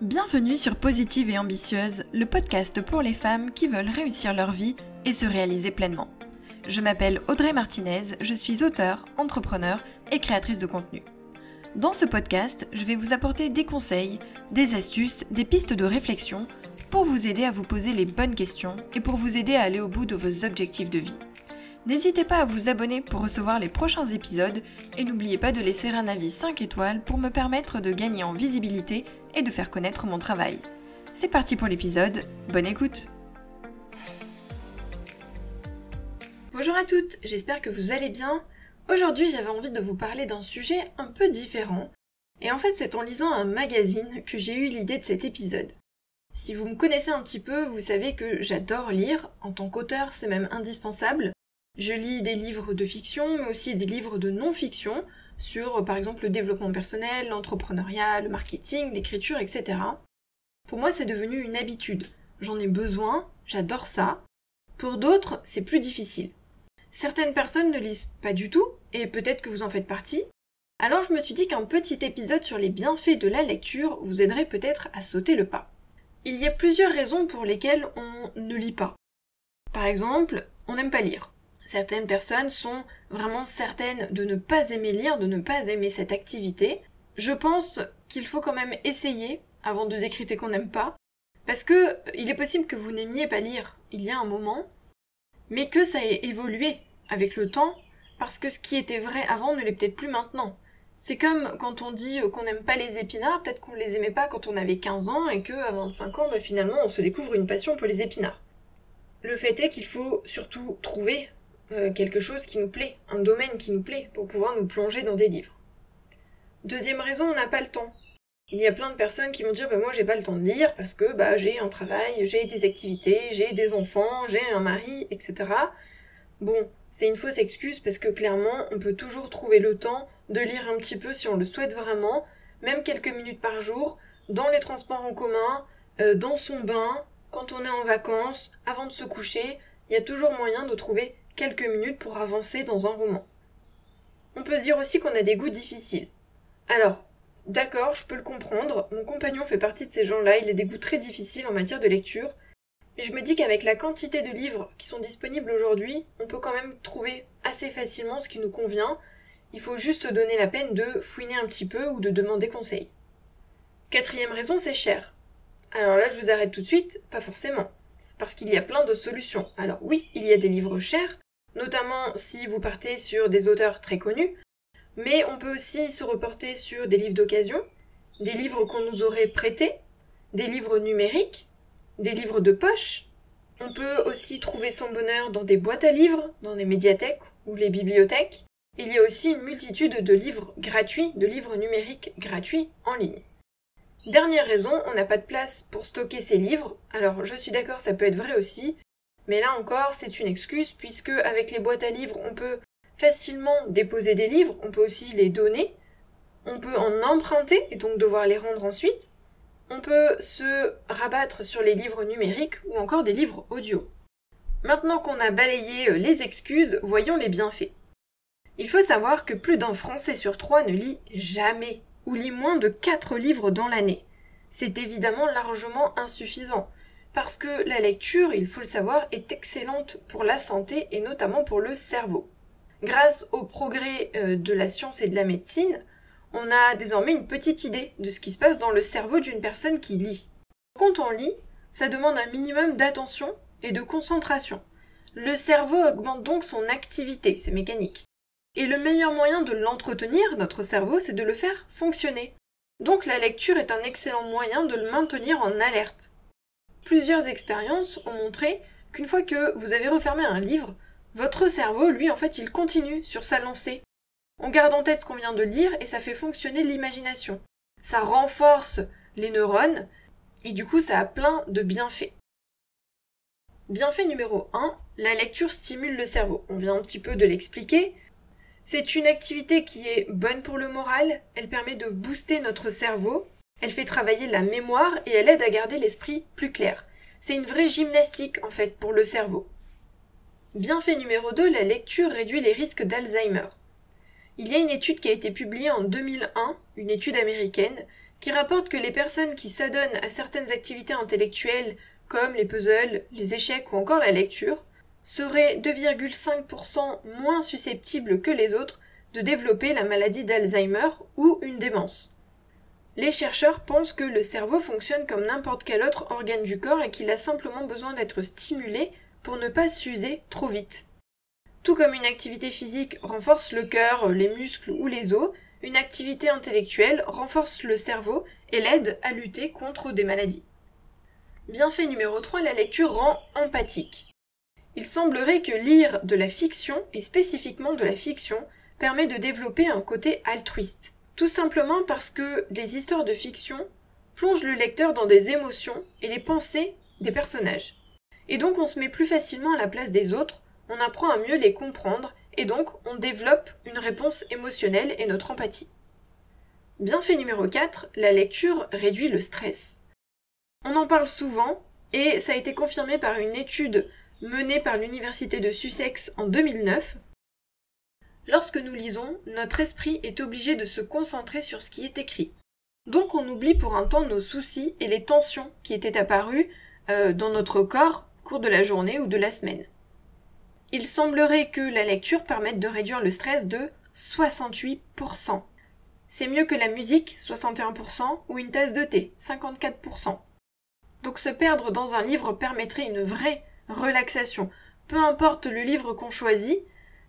Bienvenue sur Positive et Ambitieuse, le podcast pour les femmes qui veulent réussir leur vie et se réaliser pleinement. Je m'appelle Audrey Martinez, je suis auteure, entrepreneur et créatrice de contenu. Dans ce podcast, je vais vous apporter des conseils, des astuces, des pistes de réflexion pour vous aider à vous poser les bonnes questions et pour vous aider à aller au bout de vos objectifs de vie. N'hésitez pas à vous abonner pour recevoir les prochains épisodes et n'oubliez pas de laisser un avis 5 étoiles pour me permettre de gagner en visibilité et de faire connaître mon travail. C'est parti pour l'épisode, bonne écoute Bonjour à toutes, j'espère que vous allez bien. Aujourd'hui j'avais envie de vous parler d'un sujet un peu différent. Et en fait c'est en lisant un magazine que j'ai eu l'idée de cet épisode. Si vous me connaissez un petit peu, vous savez que j'adore lire, en tant qu'auteur c'est même indispensable. Je lis des livres de fiction, mais aussi des livres de non-fiction, sur par exemple le développement personnel, l'entrepreneuriat, le marketing, l'écriture, etc. Pour moi, c'est devenu une habitude. J'en ai besoin, j'adore ça. Pour d'autres, c'est plus difficile. Certaines personnes ne lisent pas du tout, et peut-être que vous en faites partie. Alors je me suis dit qu'un petit épisode sur les bienfaits de la lecture vous aiderait peut-être à sauter le pas. Il y a plusieurs raisons pour lesquelles on ne lit pas. Par exemple, on n'aime pas lire. Certaines personnes sont vraiment certaines de ne pas aimer lire, de ne pas aimer cette activité. Je pense qu'il faut quand même essayer avant de décréter qu'on n'aime pas. Parce que il est possible que vous n'aimiez pas lire il y a un moment, mais que ça ait évolué avec le temps, parce que ce qui était vrai avant ne l'est peut-être plus maintenant. C'est comme quand on dit qu'on n'aime pas les épinards, peut-être qu'on les aimait pas quand on avait 15 ans et qu'à 25 ans, bah, finalement, on se découvre une passion pour les épinards. Le fait est qu'il faut surtout trouver euh, quelque chose qui nous plaît, un domaine qui nous plaît, pour pouvoir nous plonger dans des livres. Deuxième raison, on n'a pas le temps. Il y a plein de personnes qui vont dire bah moi j'ai pas le temps de lire parce que bah j'ai un travail, j'ai des activités, j'ai des enfants, j'ai un mari, etc. Bon, c'est une fausse excuse parce que clairement on peut toujours trouver le temps de lire un petit peu si on le souhaite vraiment, même quelques minutes par jour, dans les transports en commun, euh, dans son bain, quand on est en vacances, avant de se coucher, il y a toujours moyen de trouver quelques minutes pour avancer dans un roman. On peut se dire aussi qu'on a des goûts difficiles. Alors, d'accord, je peux le comprendre, mon compagnon fait partie de ces gens-là, il a des goûts très difficiles en matière de lecture, mais je me dis qu'avec la quantité de livres qui sont disponibles aujourd'hui, on peut quand même trouver assez facilement ce qui nous convient, il faut juste se donner la peine de fouiner un petit peu ou de demander conseil. Quatrième raison, c'est cher. Alors là, je vous arrête tout de suite, pas forcément. Parce qu'il y a plein de solutions. Alors oui, il y a des livres chers, notamment si vous partez sur des auteurs très connus, mais on peut aussi se reporter sur des livres d'occasion, des livres qu'on nous aurait prêtés, des livres numériques, des livres de poche. On peut aussi trouver son bonheur dans des boîtes à livres, dans les médiathèques ou les bibliothèques. Il y a aussi une multitude de livres gratuits, de livres numériques gratuits en ligne. Dernière raison, on n'a pas de place pour stocker ces livres. Alors je suis d'accord, ça peut être vrai aussi, mais là encore, c'est une excuse puisque avec les boîtes à livres, on peut facilement déposer des livres, on peut aussi les donner, on peut en emprunter et donc devoir les rendre ensuite. On peut se rabattre sur les livres numériques ou encore des livres audio. Maintenant qu'on a balayé euh, les excuses, voyons les bienfaits. Il faut savoir que plus d'un Français sur trois ne lit jamais ou lit moins de 4 livres dans l'année. C'est évidemment largement insuffisant parce que la lecture, il faut le savoir, est excellente pour la santé et notamment pour le cerveau. Grâce au progrès euh, de la science et de la médecine, on a désormais une petite idée de ce qui se passe dans le cerveau d'une personne qui lit. Quand on lit, ça demande un minimum d'attention et de concentration. Le cerveau augmente donc son activité, c'est mécanique. Et le meilleur moyen de l'entretenir, notre cerveau, c'est de le faire fonctionner. Donc la lecture est un excellent moyen de le maintenir en alerte. Plusieurs expériences ont montré qu'une fois que vous avez refermé un livre, votre cerveau, lui, en fait, il continue sur sa lancée. On garde en tête ce qu'on vient de lire et ça fait fonctionner l'imagination. Ça renforce les neurones et du coup, ça a plein de bienfaits. Bienfait numéro 1, la lecture stimule le cerveau. On vient un petit peu de l'expliquer. C'est une activité qui est bonne pour le moral, elle permet de booster notre cerveau elle fait travailler la mémoire et elle aide à garder l'esprit plus clair. C'est une vraie gymnastique en fait pour le cerveau. Bienfait numéro 2, la lecture réduit les risques d'Alzheimer. Il y a une étude qui a été publiée en 2001, une étude américaine, qui rapporte que les personnes qui s'adonnent à certaines activités intellectuelles, comme les puzzles, les échecs ou encore la lecture, seraient 2,5% moins susceptibles que les autres de développer la maladie d'Alzheimer ou une démence. Les chercheurs pensent que le cerveau fonctionne comme n'importe quel autre organe du corps et qu'il a simplement besoin d'être stimulé pour ne pas s'user trop vite. Tout comme une activité physique renforce le cœur, les muscles ou les os, une activité intellectuelle renforce le cerveau et l'aide à lutter contre des maladies. Bienfait numéro 3, la lecture rend empathique. Il semblerait que lire de la fiction, et spécifiquement de la fiction, permet de développer un côté altruiste. Tout simplement parce que les histoires de fiction plongent le lecteur dans des émotions et les pensées des personnages. Et donc on se met plus facilement à la place des autres, on apprend à mieux les comprendre et donc on développe une réponse émotionnelle et notre empathie. Bienfait numéro 4, la lecture réduit le stress. On en parle souvent et ça a été confirmé par une étude menée par l'université de Sussex en 2009. Lorsque nous lisons, notre esprit est obligé de se concentrer sur ce qui est écrit. Donc on oublie pour un temps nos soucis et les tensions qui étaient apparues euh, dans notre corps au cours de la journée ou de la semaine. Il semblerait que la lecture permette de réduire le stress de 68%. C'est mieux que la musique, 61%, ou une tasse de thé, 54%. Donc se perdre dans un livre permettrait une vraie relaxation. Peu importe le livre qu'on choisit,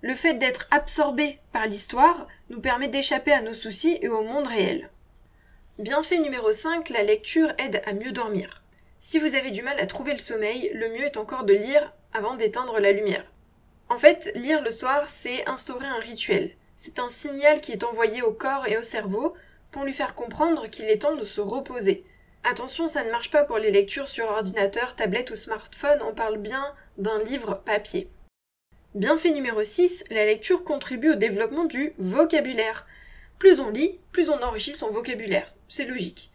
le fait d'être absorbé par l'histoire nous permet d'échapper à nos soucis et au monde réel. Bienfait numéro 5, la lecture aide à mieux dormir. Si vous avez du mal à trouver le sommeil, le mieux est encore de lire avant d'éteindre la lumière. En fait, lire le soir, c'est instaurer un rituel. C'est un signal qui est envoyé au corps et au cerveau pour lui faire comprendre qu'il est temps de se reposer. Attention, ça ne marche pas pour les lectures sur ordinateur, tablette ou smartphone, on parle bien d'un livre papier. Bienfait numéro 6, la lecture contribue au développement du vocabulaire. Plus on lit, plus on enrichit son vocabulaire. C'est logique.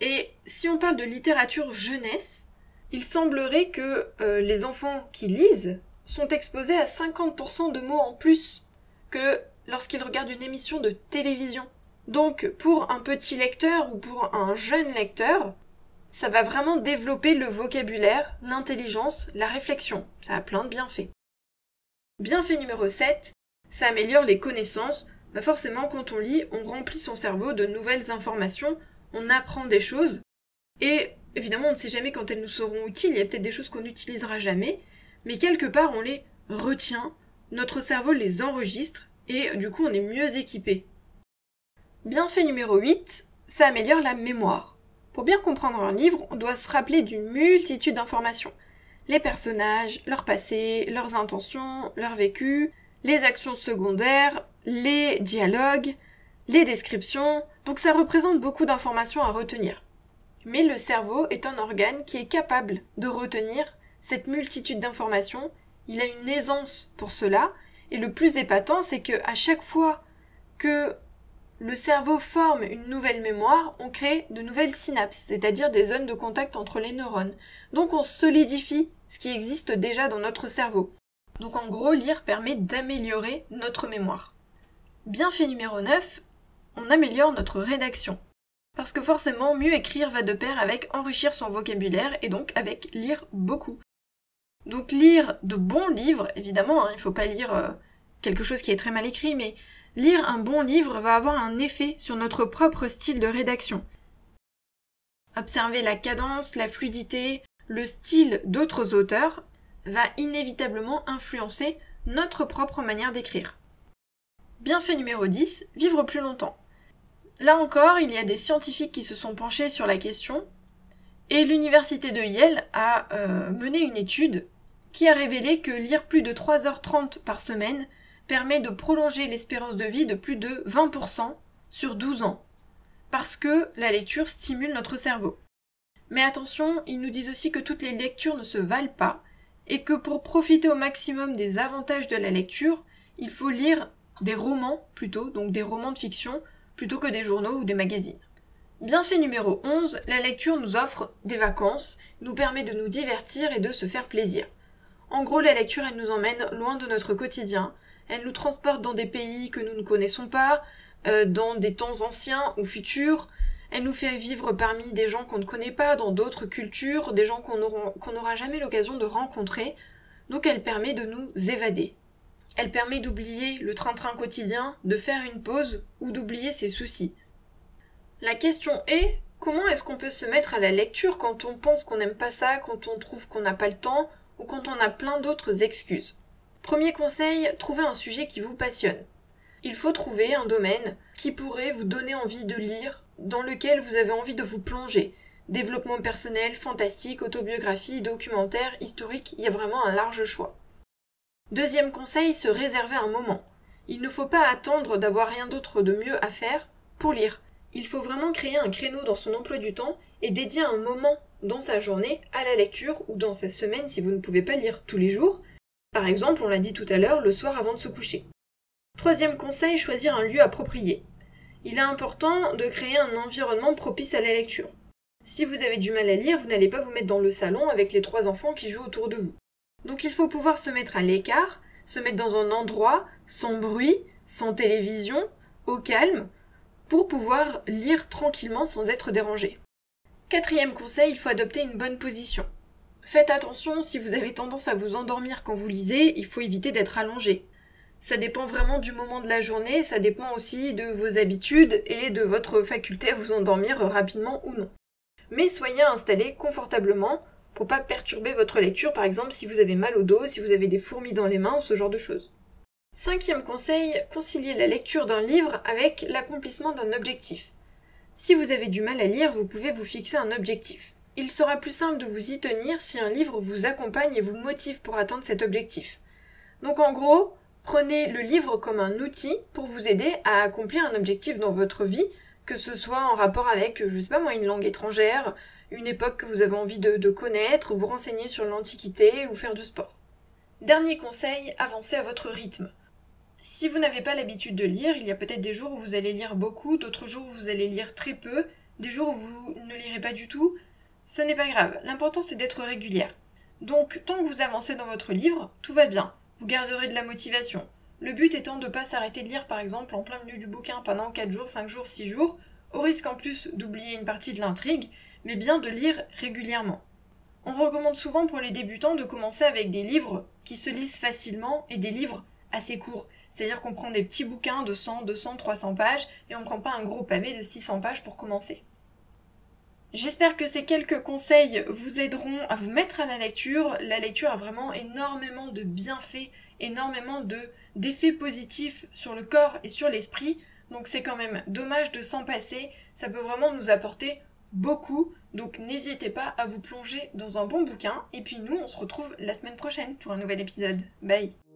Et si on parle de littérature jeunesse, il semblerait que euh, les enfants qui lisent sont exposés à 50% de mots en plus que lorsqu'ils regardent une émission de télévision. Donc pour un petit lecteur ou pour un jeune lecteur, ça va vraiment développer le vocabulaire, l'intelligence, la réflexion. Ça a plein de bienfaits. Bienfait numéro 7, ça améliore les connaissances. Bah forcément, quand on lit, on remplit son cerveau de nouvelles informations, on apprend des choses, et évidemment, on ne sait jamais quand elles nous seront utiles, il y a peut-être des choses qu'on n'utilisera jamais, mais quelque part on les retient, notre cerveau les enregistre et du coup on est mieux équipé. Bienfait numéro 8, ça améliore la mémoire. Pour bien comprendre un livre, on doit se rappeler d'une multitude d'informations. Les personnages, leur passé, leurs intentions, leur vécu, les actions secondaires, les dialogues, les descriptions, donc ça représente beaucoup d'informations à retenir. Mais le cerveau est un organe qui est capable de retenir cette multitude d'informations, il a une aisance pour cela, et le plus épatant, c'est que à chaque fois que le cerveau forme une nouvelle mémoire, on crée de nouvelles synapses, c'est-à-dire des zones de contact entre les neurones. Donc on solidifie ce qui existe déjà dans notre cerveau. Donc en gros, lire permet d'améliorer notre mémoire. Bienfait numéro 9, on améliore notre rédaction. Parce que forcément, mieux écrire va de pair avec enrichir son vocabulaire et donc avec lire beaucoup. Donc lire de bons livres, évidemment, hein, il ne faut pas lire euh, quelque chose qui est très mal écrit, mais lire un bon livre va avoir un effet sur notre propre style de rédaction. Observer la cadence, la fluidité, le style d'autres auteurs va inévitablement influencer notre propre manière d'écrire. Bienfait numéro 10, vivre plus longtemps. Là encore, il y a des scientifiques qui se sont penchés sur la question et l'université de Yale a euh, mené une étude qui a révélé que lire plus de 3h30 par semaine permet de prolonger l'espérance de vie de plus de 20% sur 12 ans, parce que la lecture stimule notre cerveau. Mais attention, ils nous disent aussi que toutes les lectures ne se valent pas, et que pour profiter au maximum des avantages de la lecture, il faut lire des romans plutôt, donc des romans de fiction, plutôt que des journaux ou des magazines. Bienfait numéro 11, la lecture nous offre des vacances, nous permet de nous divertir et de se faire plaisir. En gros, la lecture, elle nous emmène loin de notre quotidien, elle nous transporte dans des pays que nous ne connaissons pas, euh, dans des temps anciens ou futurs, Elle nous fait vivre parmi des gens qu'on ne connaît pas, dans d'autres cultures, des gens qu'on n'aura jamais l'occasion de rencontrer. Donc elle permet de nous évader. Elle permet d'oublier le train-train quotidien, de faire une pause ou d'oublier ses soucis. La question est, comment est-ce qu'on peut se mettre à la lecture quand on pense qu'on n'aime pas ça, quand on trouve qu'on n'a pas le temps ou quand on a plein d'autres excuses? Premier conseil, trouvez un sujet qui vous passionne. Il faut trouver un domaine qui pourrait vous donner envie de lire, dans lequel vous avez envie de vous plonger. Développement personnel, fantastique, autobiographie, documentaire, historique, il y a vraiment un large choix. Deuxième conseil, se réserver un moment. Il ne faut pas attendre d'avoir rien d'autre de mieux à faire pour lire. Il faut vraiment créer un créneau dans son emploi du temps et dédier un moment dans sa journée à la lecture ou dans sa semaine si vous ne pouvez pas lire tous les jours. Par exemple, on l'a dit tout à l'heure, le soir avant de se coucher. Troisième conseil, choisir un lieu approprié. Il est important de créer un environnement propice à la lecture. Si vous avez du mal à lire, vous n'allez pas vous mettre dans le salon avec les trois enfants qui jouent autour de vous. Donc il faut pouvoir se mettre à l'écart, se mettre dans un endroit sans bruit, sans télévision, au calme, pour pouvoir lire tranquillement sans être dérangé. Quatrième conseil, il faut adopter une bonne position. Faites attention, si vous avez tendance à vous endormir quand vous lisez, il faut éviter d'être allongé. Ça dépend vraiment du moment de la journée, ça dépend aussi de vos habitudes et de votre faculté à vous endormir rapidement ou non. Mais soyez installé confortablement pour pas perturber votre lecture, par exemple si vous avez mal au dos, si vous avez des fourmis dans les mains ou ce genre de choses. Cinquième conseil, concilier la lecture d'un livre avec l'accomplissement d'un objectif. Si vous avez du mal à lire, vous pouvez vous fixer un objectif. Il sera plus simple de vous y tenir si un livre vous accompagne et vous motive pour atteindre cet objectif. Donc en gros, Prenez le livre comme un outil pour vous aider à accomplir un objectif dans votre vie, que ce soit en rapport avec, je sais pas moi, une langue étrangère, une époque que vous avez envie de, connaître, vous renseigner sur l'Antiquité ou faire du sport. Dernier conseil, avancez à votre rythme. Si vous n'avez pas l'habitude de lire, il y a peut-être des jours où vous allez lire beaucoup, d'autres jours où vous allez lire très peu, des jours où vous ne lirez pas du tout. Ce n'est pas grave, l'important c'est d'être régulière. Donc tant que vous avancez dans votre livre, tout va bien vous garderez de la motivation. Le but étant de ne pas s'arrêter de lire par exemple en plein milieu du bouquin pendant 4 jours, 5 jours, 6 jours, au risque en plus d'oublier une partie de l'intrigue, mais bien de lire régulièrement. On recommande souvent pour les débutants de commencer avec des livres qui se lisent facilement et des livres assez courts. C'est-à-dire qu'on prend des petits bouquins de 100, 200, 300 pages et on ne prend pas un gros pavé de 600 pages pour commencer. J'espère que ces quelques conseils vous aideront à vous mettre à la lecture. La lecture a vraiment énormément de bienfaits, énormément de d'effets positifs sur le corps et sur l'esprit. Donc c'est quand même dommage de s'en passer. Ça peut vraiment nous apporter beaucoup. Donc n'hésitez pas à vous plonger dans un bon bouquin. Et puis nous, on se retrouve la semaine prochaine pour un nouvel épisode. Bye